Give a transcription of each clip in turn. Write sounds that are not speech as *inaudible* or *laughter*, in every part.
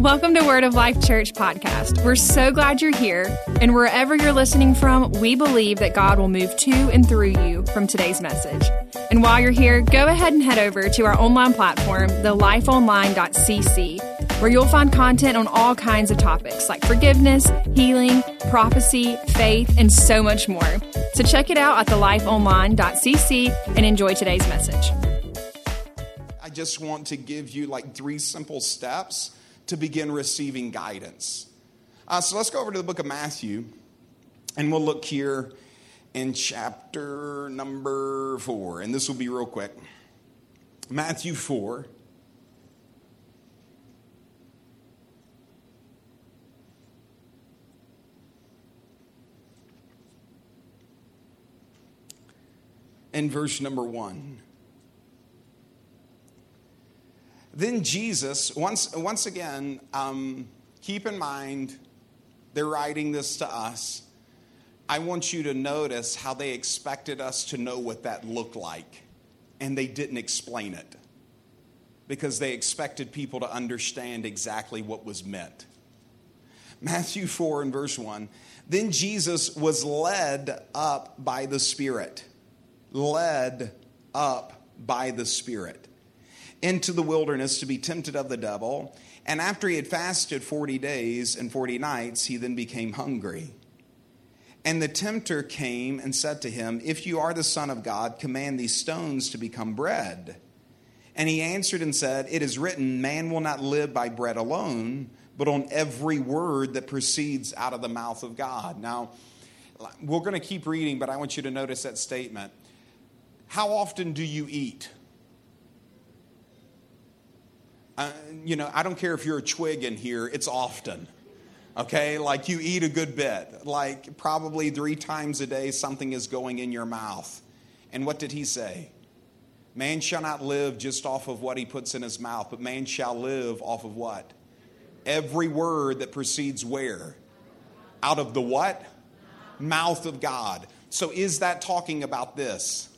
Welcome to Word of Life Church podcast. We're so glad you're here, and wherever you're listening from, we believe that God will move to and through you from today's message. And while you're here, go ahead and head over to our online platform, thelifeonline.cc, where you'll find content on all kinds of topics like forgiveness, healing, prophecy, faith, and so much more. So check it out at thelifeonline.cc and enjoy today's message. I just want to give you like three simple steps to begin receiving guidance. Uh, so let's go over to the book of Matthew, and we'll look here in chapter number four, and this will be real quick. Matthew 4. And verse number one. Then Jesus, once, once again, um, keep in mind, they're writing this to us. I want you to notice how they expected us to know what that looked like, and they didn't explain it because they expected people to understand exactly what was meant. Matthew 4 and verse 1 Then Jesus was led up by the Spirit, led up by the Spirit into the wilderness to be tempted of the devil. And after he had fasted 40 days and 40 nights, he then became hungry. And the tempter came and said to him, If you are the Son of God, command these stones to become bread. And he answered and said, It is written, Man will not live by bread alone, but on every word that proceeds out of the mouth of God. Now, we're going to keep reading, but I want you to notice that statement. How often do you eat? You know, I don't care if you're a twig in here, it's often. Okay, like you eat a good bit, like probably three times a day, something is going in your mouth. And what did he say? Man shall not live just off of what he puts in his mouth, but man shall live off of what? Every word that proceeds where? Out of the what? Mouth of God. So is that talking about this?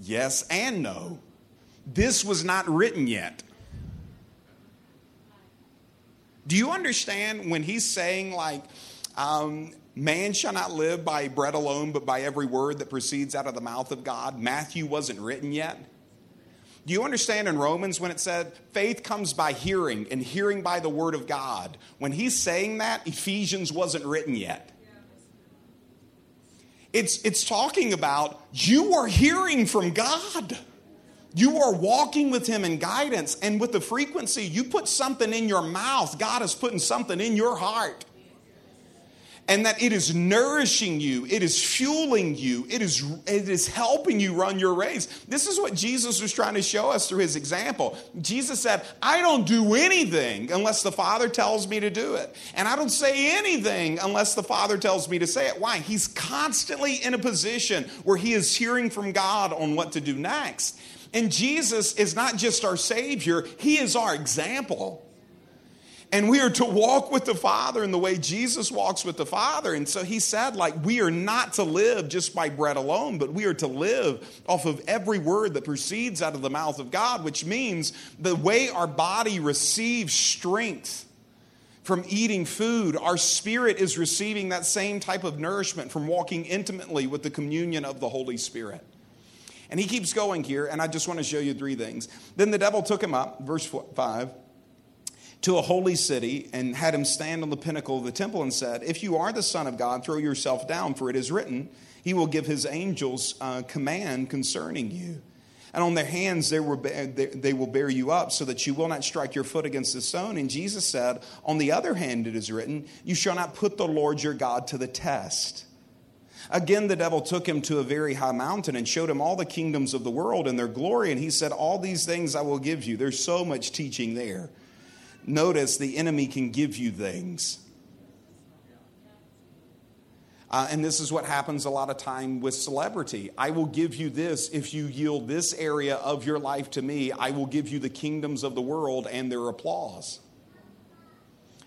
Yes and no. This was not written yet. Do you understand when he's saying, like, um, man shall not live by bread alone, but by every word that proceeds out of the mouth of God? Matthew wasn't written yet. Do you understand in Romans when it said faith comes by hearing and hearing by the word of God? When he's saying that, Ephesians wasn't written yet. It's, it's talking about you are hearing from God. You are walking with Him in guidance, and with the frequency, you put something in your mouth, God is putting something in your heart. And that it is nourishing you, it is fueling you, it is, it is helping you run your race. This is what Jesus was trying to show us through his example. Jesus said, I don't do anything unless the Father tells me to do it. And I don't say anything unless the Father tells me to say it. Why? He's constantly in a position where he is hearing from God on what to do next. And Jesus is not just our Savior, He is our example. And we are to walk with the Father in the way Jesus walks with the Father. And so he said, like, we are not to live just by bread alone, but we are to live off of every word that proceeds out of the mouth of God, which means the way our body receives strength from eating food, our spirit is receiving that same type of nourishment from walking intimately with the communion of the Holy Spirit. And he keeps going here, and I just want to show you three things. Then the devil took him up, verse 5, to a holy city and had him stand on the pinnacle of the temple and said, If you are the Son of God, throw yourself down, for it is written, He will give His angels uh, command concerning you. And on their hands they they will bear you up so that you will not strike your foot against the stone. And Jesus said, On the other hand, it is written, You shall not put the Lord your God to the test. Again, the devil took him to a very high mountain and showed him all the kingdoms of the world and their glory. And he said, All these things I will give you. There's so much teaching there. Notice the enemy can give you things. Uh, and this is what happens a lot of time with celebrity. I will give you this if you yield this area of your life to me. I will give you the kingdoms of the world and their applause.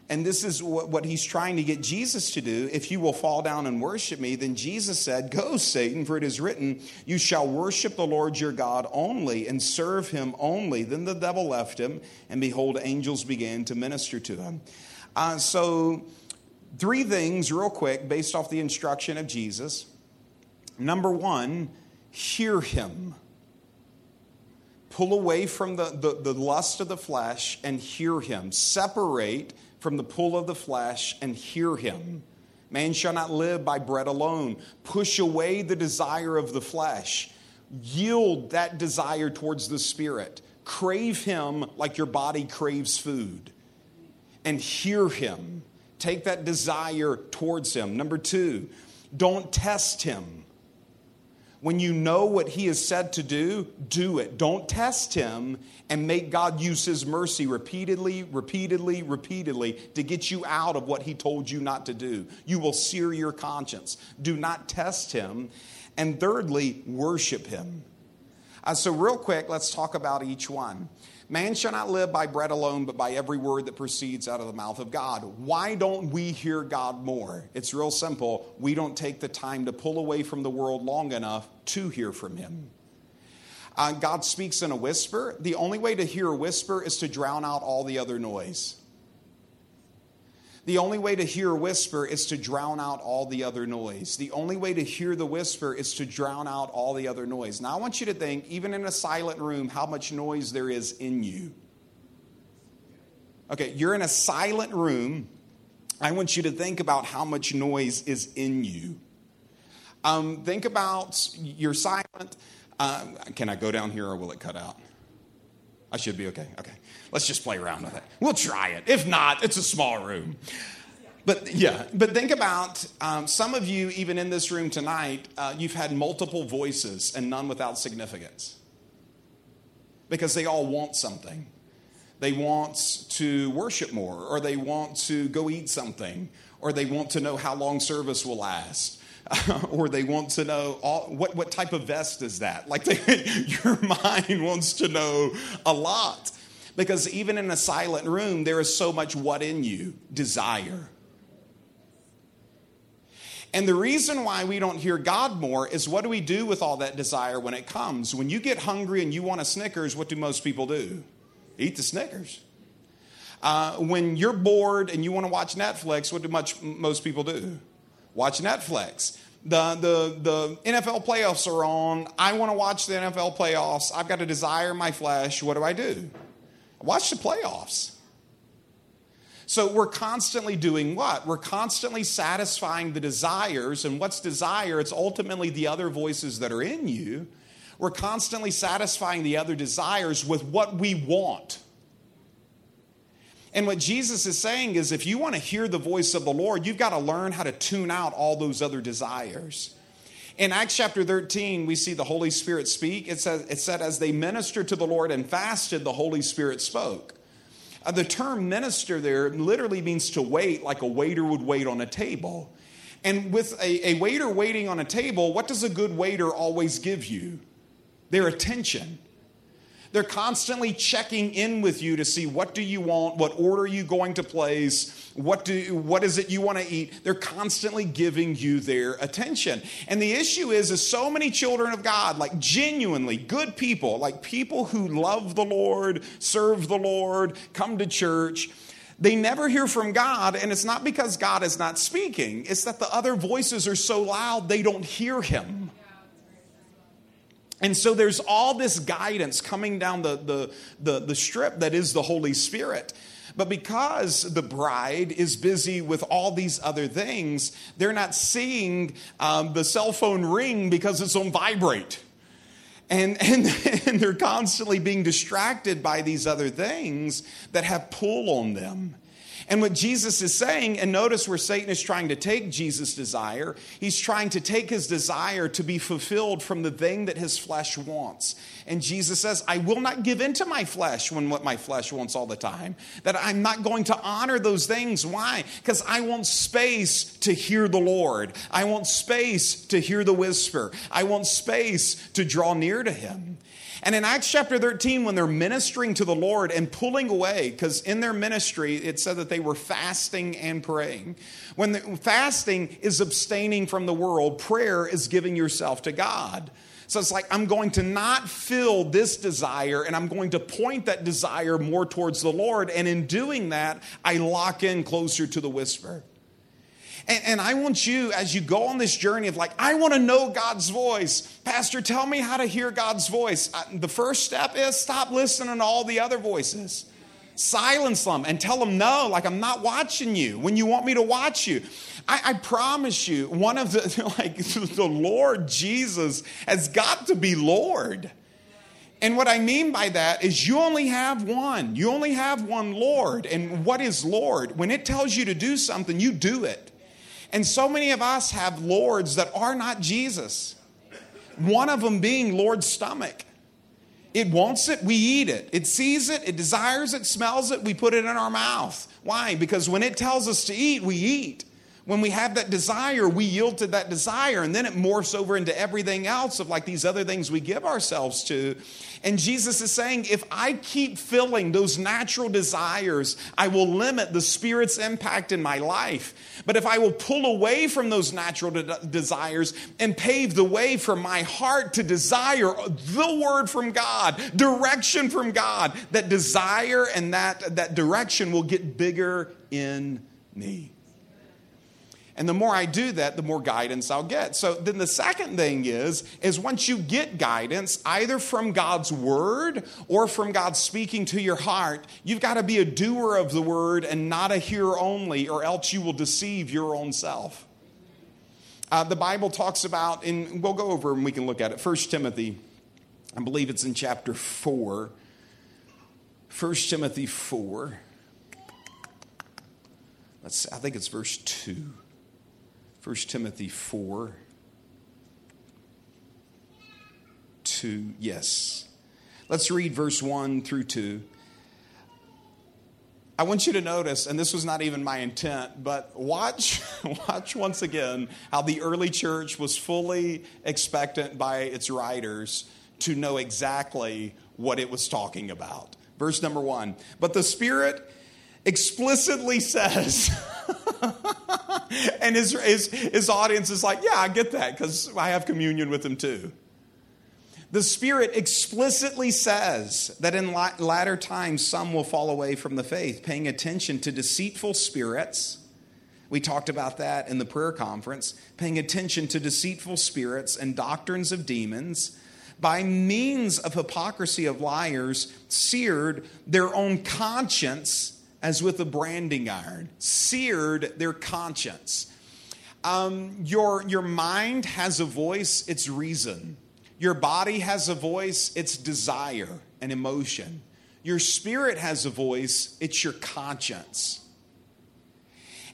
And this is what, what he's trying to get Jesus to do. If you will fall down and worship me, then Jesus said, Go, Satan, for it is written, You shall worship the Lord your God only and serve him only. Then the devil left him, and behold, angels began to minister to him. Uh, so, three things, real quick, based off the instruction of Jesus. Number one, hear him. Pull away from the, the, the lust of the flesh and hear him. Separate from the pull of the flesh and hear him. Man shall not live by bread alone. Push away the desire of the flesh. Yield that desire towards the spirit. Crave him like your body craves food. And hear him. Take that desire towards him. Number two, don't test him. When you know what he has said to do, do it. Don't test him and make God use his mercy repeatedly, repeatedly, repeatedly to get you out of what he told you not to do. You will sear your conscience. Do not test him. And thirdly, worship him. Uh, so, real quick, let's talk about each one. Man shall not live by bread alone, but by every word that proceeds out of the mouth of God. Why don't we hear God more? It's real simple. We don't take the time to pull away from the world long enough to hear from Him. Uh, God speaks in a whisper. The only way to hear a whisper is to drown out all the other noise. The only way to hear a whisper is to drown out all the other noise. The only way to hear the whisper is to drown out all the other noise. Now, I want you to think, even in a silent room, how much noise there is in you. Okay, you're in a silent room. I want you to think about how much noise is in you. Um, think about you're silent. Um, can I go down here or will it cut out? I should be okay. Okay. Let's just play around with it. We'll try it. If not, it's a small room. But yeah, but think about um, some of you, even in this room tonight, uh, you've had multiple voices and none without significance because they all want something. They want to worship more, or they want to go eat something, or they want to know how long service will last. *laughs* or they want to know all, what, what type of vest is that? Like they, *laughs* your mind wants to know a lot. Because even in a silent room, there is so much what in you? Desire. And the reason why we don't hear God more is what do we do with all that desire when it comes? When you get hungry and you want a Snickers, what do most people do? Eat the Snickers. Uh, when you're bored and you want to watch Netflix, what do much, most people do? Watch Netflix. The, the, the NFL playoffs are on. I want to watch the NFL playoffs. I've got a desire in my flesh. What do I do? Watch the playoffs. So we're constantly doing what? We're constantly satisfying the desires. And what's desire? It's ultimately the other voices that are in you. We're constantly satisfying the other desires with what we want. And what Jesus is saying is if you want to hear the voice of the Lord, you've got to learn how to tune out all those other desires. In Acts chapter 13, we see the Holy Spirit speak. It, says, it said, as they ministered to the Lord and fasted, the Holy Spirit spoke. Uh, the term minister there literally means to wait, like a waiter would wait on a table. And with a, a waiter waiting on a table, what does a good waiter always give you? Their attention. They're constantly checking in with you to see what do you want, what order are you going to place, what do what is it you want to eat. They're constantly giving you their attention. And the issue is is so many children of God, like genuinely good people, like people who love the Lord, serve the Lord, come to church, they never hear from God, and it's not because God is not speaking, it's that the other voices are so loud they don't hear him. And so there's all this guidance coming down the, the, the, the, strip that is the Holy Spirit. But because the bride is busy with all these other things, they're not seeing um, the cell phone ring because it's on vibrate. And, *laughs* and, and they're constantly being distracted by these other things that have pull on them. And what Jesus is saying, and notice where Satan is trying to take Jesus' desire, he's trying to take his desire to be fulfilled from the thing that his flesh wants. And Jesus says, I will not give in to my flesh when what my flesh wants all the time. That I'm not going to honor those things. Why? Because I want space to hear the Lord. I want space to hear the whisper. I want space to draw near to him. And in Acts chapter 13, when they're ministering to the Lord and pulling away, because in their ministry it said that they were fasting and praying. When the, fasting is abstaining from the world, prayer is giving yourself to God. So it's like, I'm going to not fill this desire and I'm going to point that desire more towards the Lord. And in doing that, I lock in closer to the whisper. And, and, I want you, as you go on this journey of like, I want to know God's voice. Pastor, tell me how to hear God's voice. The first step is stop listening to all the other voices. Silence them and tell them no, like I'm not watching you when you want me to watch you. I, I promise you, one of the, *laughs* like, the Lord Jesus has got to be Lord. And what I mean by that is you only have one. You only have one Lord. And what is Lord? When it tells you to do something, you do it. And so many of us have lords that are not Jesus. One of them being Lord's stomach. It wants it, we eat it. It sees it, it desires it, smells it, we put it in our mouth. Why? Because when it tells us to eat, we eat. When we have that desire, we yield to that desire, and then it morphs over into everything else of like these other things we give ourselves to. And Jesus is saying, if I keep filling those natural desires, I will limit the Spirit's impact in my life. But if I will pull away from those natural de- desires and pave the way for my heart to desire the Word from God, direction from God, that desire and that, that direction will get bigger in me. And the more I do that, the more guidance I'll get. So then the second thing is is once you get guidance either from God's word or from God speaking to your heart, you've got to be a doer of the word and not a hearer only or else you will deceive your own self. Uh, the Bible talks about, and we'll go over and we can look at it. First Timothy, I believe it's in chapter 4. 1 Timothy 4. Let's, I think it's verse 2. 1 Timothy 4 2. Yes. Let's read verse 1 through 2. I want you to notice, and this was not even my intent, but watch, *laughs* watch once again how the early church was fully expectant by its writers to know exactly what it was talking about. Verse number one. But the Spirit explicitly says, *laughs* *laughs* and his, his, his audience is like, yeah, I get that because I have communion with him too. The Spirit explicitly says that in latter times some will fall away from the faith, paying attention to deceitful spirits. We talked about that in the prayer conference, paying attention to deceitful spirits and doctrines of demons. By means of hypocrisy of liars, seared their own conscience as with a branding iron, seared their conscience. Um, your, your mind has a voice, it's reason. Your body has a voice, it's desire and emotion. Your spirit has a voice, it's your conscience.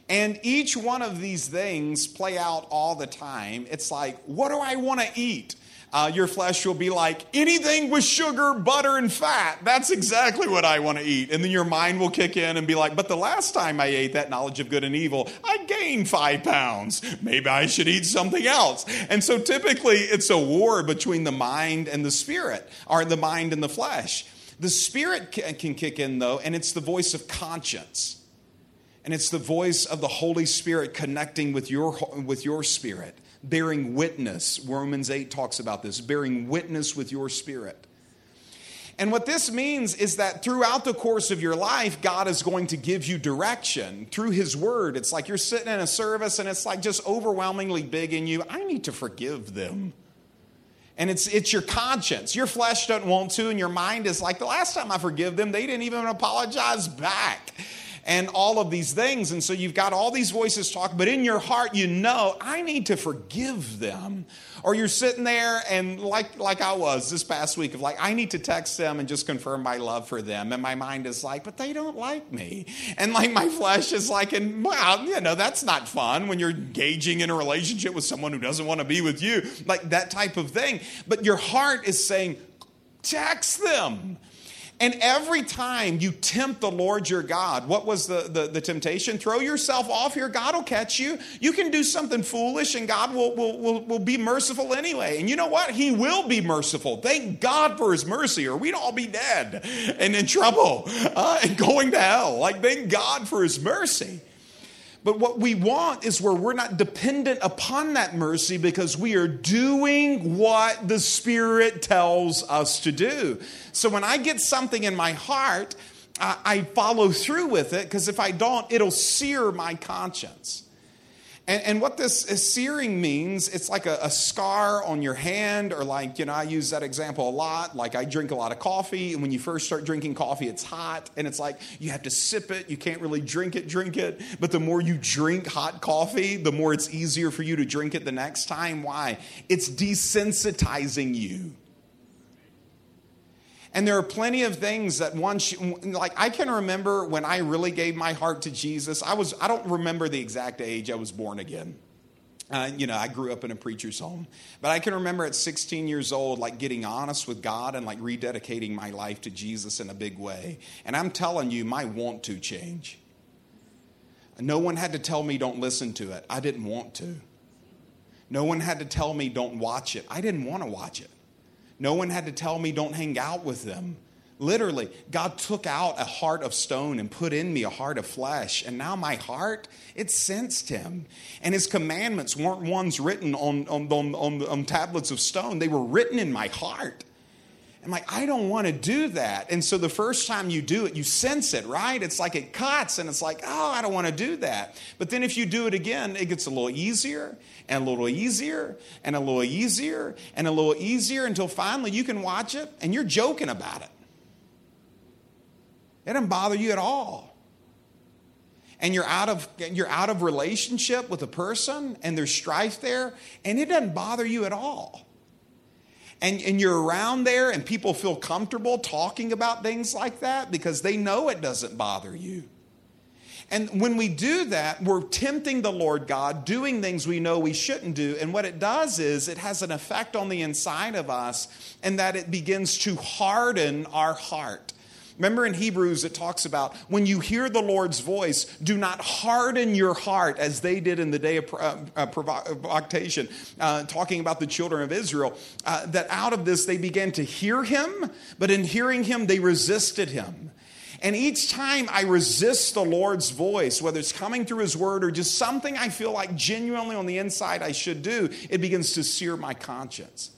And each one of these things play out all the time. It's like, what do I want to eat? Uh, your flesh will be like, anything with sugar, butter, and fat. That's exactly what I want to eat. And then your mind will kick in and be like, but the last time I ate that knowledge of good and evil, I gained five pounds. Maybe I should eat something else. And so typically it's a war between the mind and the spirit, or the mind and the flesh. The spirit can kick in though, and it's the voice of conscience. And it's the voice of the Holy Spirit connecting with your, with your spirit bearing witness. Romans 8 talks about this, bearing witness with your spirit. And what this means is that throughout the course of your life, God is going to give you direction through His Word. It's like you're sitting in a service and it's like just overwhelmingly big in you. I need to forgive them. And it's, it's your conscience. Your flesh doesn't want to, and your mind is like, the last time I forgive them, they didn't even apologize back and all of these things. And so you've got all these voices talking, but in your heart, you know, I need to forgive them. Or you're sitting there and like, like I was this past week of like, I need to text them and just confirm my love for them. And my mind is like, but they don't like me. And like my flesh is like, and wow, you know, that's not fun when you're engaging in a relationship with someone who doesn't want to be with you, like that type of thing. But your heart is saying, text them And every time you tempt the Lord your God, what was the, the, the, temptation? Throw yourself off here, God will catch you. You can do something foolish and God will, will, will, will be merciful anyway. And you know what? He will be merciful. Thank God for his mercy, or we'd all be dead and in trouble uh, and going to hell. Like, thank God for his mercy. But what we want is where we're not dependent upon that mercy because we are doing what the Spirit tells us to do. So when I get something in my heart, I, follow through with it because if I don't, it'll sear my conscience. And, and what this searing means, it's like a, a, scar on your hand, or like, you know, I use that example a lot. Like, I drink a lot of coffee, and when you first start drinking coffee, it's hot, and it's like you have to sip it. You can't really drink it, drink it. But the more you drink hot coffee, the more it's easier for you to drink it the next time. Why? It's desensitizing you. And there are plenty of things that once, like I can remember when I really gave my heart to Jesus. I was, I don't remember the exact age I was born again. Uh, you know, I grew up in a preacher's home, but I can remember at 16 years old, like getting honest with God and like rededicating my life to Jesus in a big way. And I'm telling you, my want to change. No one had to tell me don't listen to it. I didn't want to. No one had to tell me don't watch it. I didn't want to watch it. No one had to tell me don't hang out with them. Literally, God took out a heart of stone and put in me a heart of flesh. And now my heart, it sensed him. And his commandments weren't ones written on, on, on, on, on tablets of stone, they were written in my heart. I'm like, I don't want to do that. And so the first time you do it, you sense it, right? It's like it cuts and it's like, oh, I don't want to do that. But then if you do it again, it gets a little easier and a little easier and a little easier and a little easier until finally you can watch it and you're joking about it. It doesn't bother you at all. And you're out of you're out of relationship with a person and there's strife there, and it doesn't bother you at all and, and you're around there and people feel comfortable talking about things like that because they know it doesn't bother you. And when we do that, we're tempting the Lord God, doing things we know we shouldn't do. And what it does is it has an effect on the inside of us, and that it begins to harden our heart. Remember in Hebrews, it talks about when you hear the Lord's voice, do not harden your heart as they did in the day of uh, uh, provocation, uh, talking about the children of Israel. Uh, that out of this they began to hear him, but in hearing him, they resisted him. And each time I resist the Lord's voice, whether it's coming through His word or just something I feel like genuinely on the inside I should do, it begins to sear my conscience.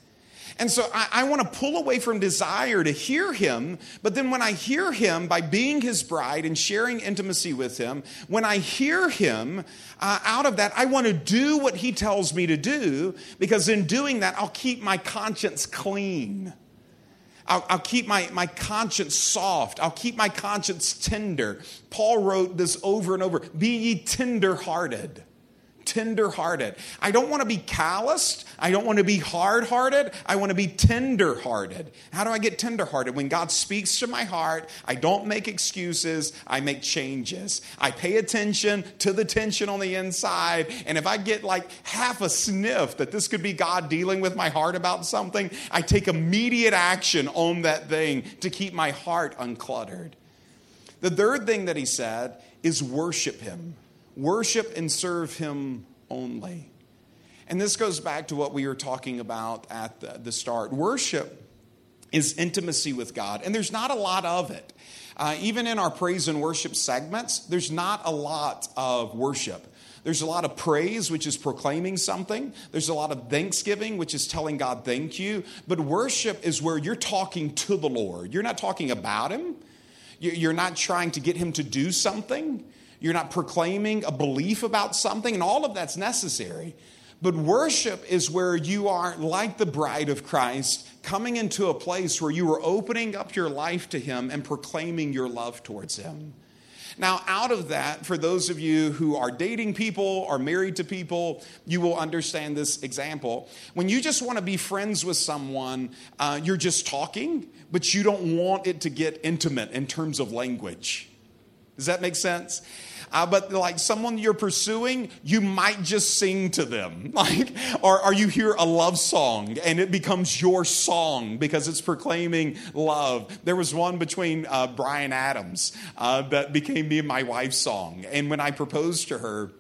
And so I, I want to pull away from desire to hear him. But then when I hear him by being his bride and sharing intimacy with him, when I hear him uh, out of that, I want to do what he tells me to do because in doing that, I'll keep my conscience clean. I'll, I'll, keep my, my conscience soft. I'll keep my conscience tender. Paul wrote this over and over Be ye tender hearted tender hearted. I don't want to be calloused. I don't want to be hard hearted. I want to be tender hearted. How do I get tender hearted? When God speaks to my heart, I don't make excuses, I make changes. I pay attention to the tension on the inside. And if I get like half a sniff that this could be God dealing with my heart about something, I take immediate action on that thing to keep my heart uncluttered. The third thing that he said is worship him worship and serve Him only. And this goes back to what we were talking about at the, the start. Worship is intimacy with God, and there's not a lot of it. Uh, even in our praise and worship segments, there's not a lot of worship. There's a lot of praise, which is proclaiming something. There's a lot of thanksgiving, which is telling God thank you. But worship is where you're talking to the Lord. You're not talking about Him, you're not trying to get Him to do something. You're not proclaiming a belief about something, and all of that's necessary. But worship is where you are like the bride of Christ, coming into a place where you are opening up your life to Him and proclaiming your love towards Him. Now, out of that, for those of you who are dating people or married to people, you will understand this example. When you just want to be friends with someone, uh, you're just talking, but you don't want it to get intimate in terms of language Does that make sense? Uh, but like someone you're pursuing, you might just sing to them. *laughs* Like, or, or you hear a love song and it becomes your song because it's proclaiming love. There was one between uh, Bryan Adams uh, that became me and my wife's song. And when I proposed to her,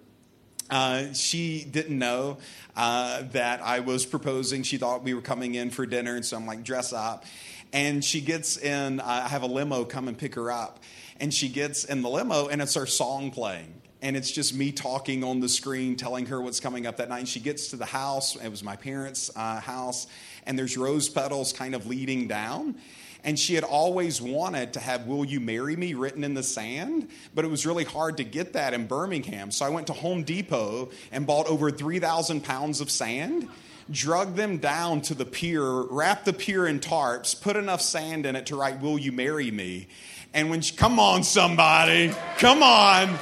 uh, she didn't know uh, that I was proposing. She thought we were coming in for dinner, and so I'm like, dress up. And she gets in, uh, I have a limo come and pick her up and she gets in the limo and it's her song playing. And it's just me talking on the screen telling her what's coming up that night. And she gets to the house. It was my parents uh, house. And there's rose petals kind of leading down. And she had always wanted to have will you marry me written in the sand but it was really hard to get that in birmingham. So i went to home depot and bought over 3000 pounds of sand drug them down to the pier wrapped the pier in tarps put enough sand in it to write will you marry me and when she, come on, somebody, come on.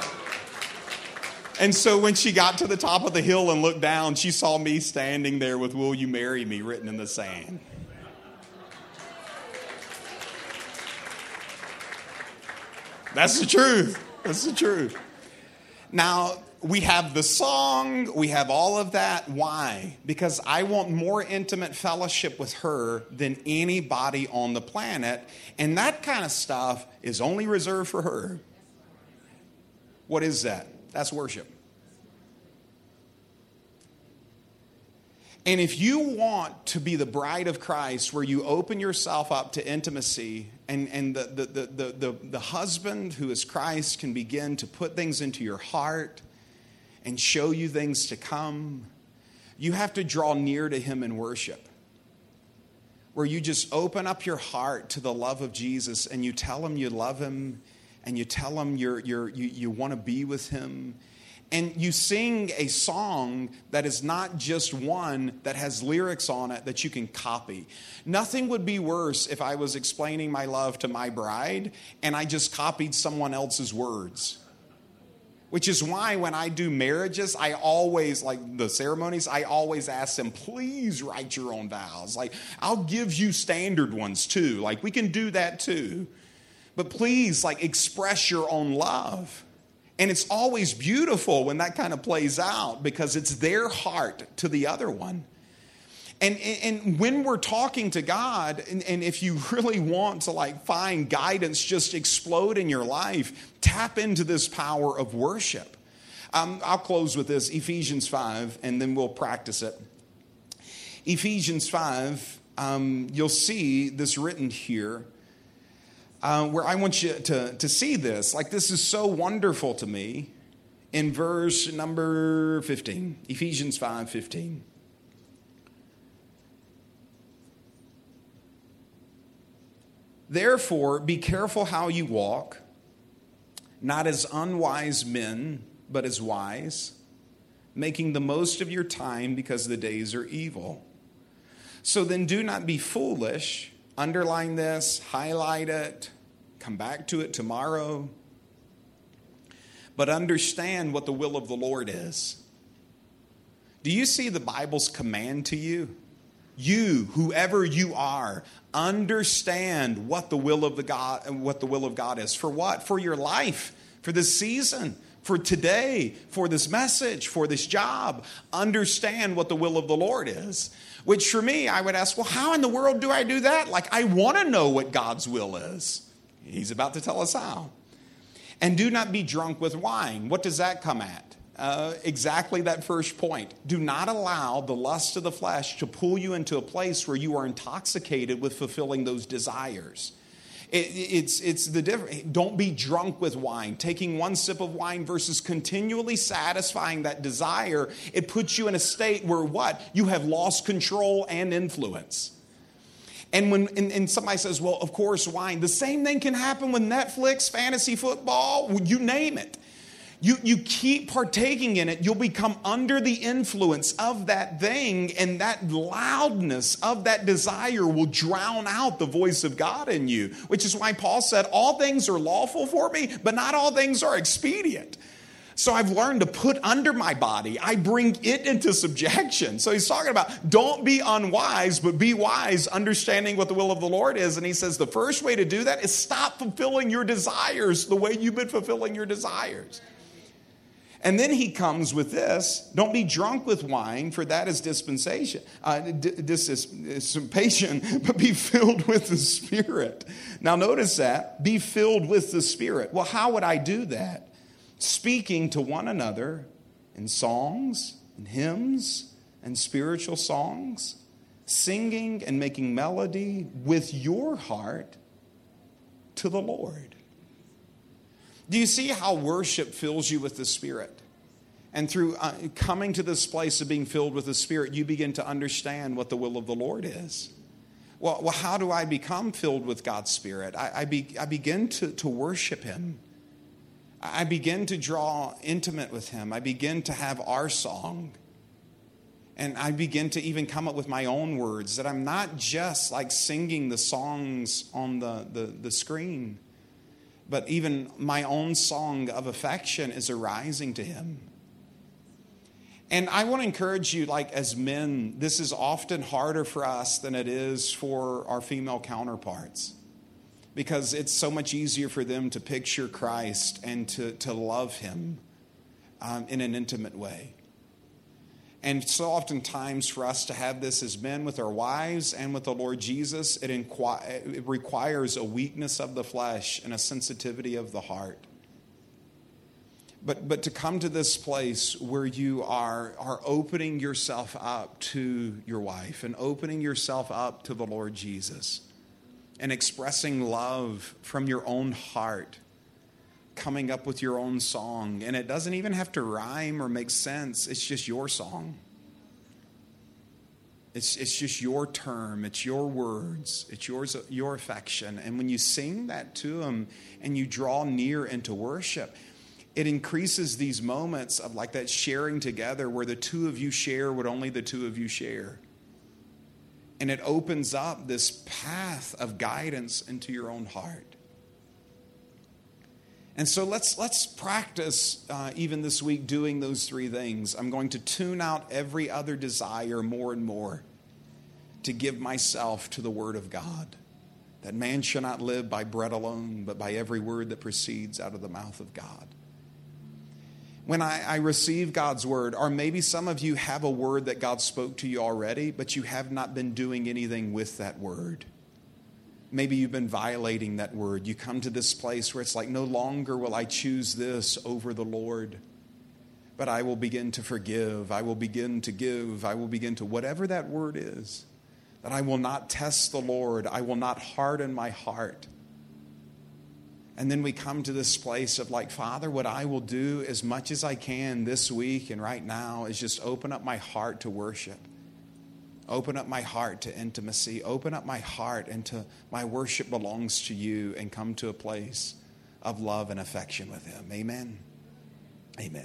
And so when she got to the top of the hill and looked down, she saw me standing there with Will You Marry Me written in the sand. That's the truth. That's the truth. Now, we have the song, we have all of that. Why? Because I want more intimate fellowship with her than anybody on the planet. And that kind of stuff is only reserved for her. What is that? That's worship. And if you want to be the bride of Christ, where you open yourself up to intimacy, and, and the, the, the, the, the husband who is Christ can begin to put things into your heart and show you things to come, you have to draw near to Him in worship. Where you just open up your heart to the love of Jesus and you tell Him you love Him and you tell Him you're, you're, you, you want to be with Him. And you sing a song that is not just one that has lyrics on it that you can copy. Nothing would be worse if I was explaining my love to my bride and I just copied someone else's words which is why when I do marriages, I always, like the ceremonies, I always ask them, please write your own vows. Like, I'll give you standard ones too. Like, we can do that too. But please, like, express your own love. And it's always beautiful when that kind of plays out because it's their heart to the other one. And, and when we're talking to God, and, and if you really want to like find guidance just explode in your life, tap into this power of worship. Um, I'll close with this Ephesians 5, and then we'll practice it. Ephesians 5, um, you'll see this written here. Uh, where I want you to, to see this. Like, this is so wonderful to me in verse number 15, Ephesians 5 15. Therefore, be careful how you walk, not as unwise men, but as wise, making the most of your time because the days are evil. So then do not be foolish. Underline this, highlight it, come back to it tomorrow. But understand what the will of the Lord is. Do you see the Bible's command to you? You, whoever you are, understand what the will of the God what the will of God is. For what? For your life, for this season, for today, for this message, for this job. Understand what the will of the Lord is. Which for me, I would ask, well, how in the world do I do that? Like, I want to know what God's will is. He's about to tell us how. And do not be drunk with wine. What does that come at? Uh, exactly that first point. Do not allow the lust of the flesh to pull you into a place where you are intoxicated with fulfilling those desires. It, it's, it's the difference. Don't be drunk with wine. Taking one sip of wine versus continually satisfying that desire, it puts you in a state where what? You have lost control and influence. And when and, and, somebody says, well, of course, wine, the same thing can happen with Netflix, fantasy football, you name it you, you keep partaking in it, you'll become under the influence of that thing, and that loudness of that desire will drown out the voice of God in you. Which is why Paul said, All things are lawful for me, but not all things are expedient. So I've learned to put under my body. I bring it into subjection. So he's talking about don't be unwise, but be wise, understanding what the will of the Lord is. And he says the first way to do that is stop fulfilling your desires the way you've been fulfilling your desires. And then he comes with this don't be drunk with wine, for that is dispensation, uh, dissipation, *laughs* but be filled with the Spirit. Now, notice that be filled with the Spirit. Well, how would I do that? Speaking to one another in songs and hymns and spiritual songs, singing and making melody with your heart to the Lord. Do you see how worship fills you with the Spirit? And through uh, coming to this place of being filled with the Spirit, you begin to understand what the will of the Lord is. Well, well how do I become filled with God's Spirit? I, I, be, I begin to, to worship Him. I begin to draw intimate with Him. I begin to have our song. And I begin to even come up with my own words that I'm not just like singing the songs on the, the, the screen but even my own song of affection is arising to him. And I want to encourage you, like as men, this is often harder for us than it is for our female counterparts because it's so much easier for them to picture Christ and to, to love him um, in an intimate way. And so oftentimes for us to have this as men with our wives and with the Lord Jesus, it, it requires a weakness of the flesh and a sensitivity of the heart. But, but to come to this place where you are, are opening yourself up to your wife and opening yourself up to the Lord Jesus and expressing love from your own heart coming up with your own song. And it doesn't even have to rhyme or make sense, it's just your song. It's, it's just your term, it's your words, it's yours, your affection. And when you sing that to Him and you draw near into worship, it increases these moments of like that sharing together where the two of you share what only the two of you share. And it opens up this path of guidance into your own heart. And so let's, let's practice uh, even this week doing those three things. I'm going to tune out every other desire more and more to give myself to the Word of God. That man shall not live by bread alone, but by every word that proceeds out of the mouth of God. When I, I receive God's word, or maybe some of you have a word that God spoke to you already, but you have not been doing anything with that word maybe you've been violating that word. You come to this place where it's like, no longer will I choose this over the Lord, but I will begin to forgive. I will begin to give. I will begin to, whatever that word is, that I will not test the Lord. I will not harden my heart. And then we come to this place of like, Father, what I will do as much as I can this week and right now is just open up my heart to worship. Open up my heart to intimacy. Open up my heart into my worship belongs to you and come to a place of love and affection with Him. Amen. Amen.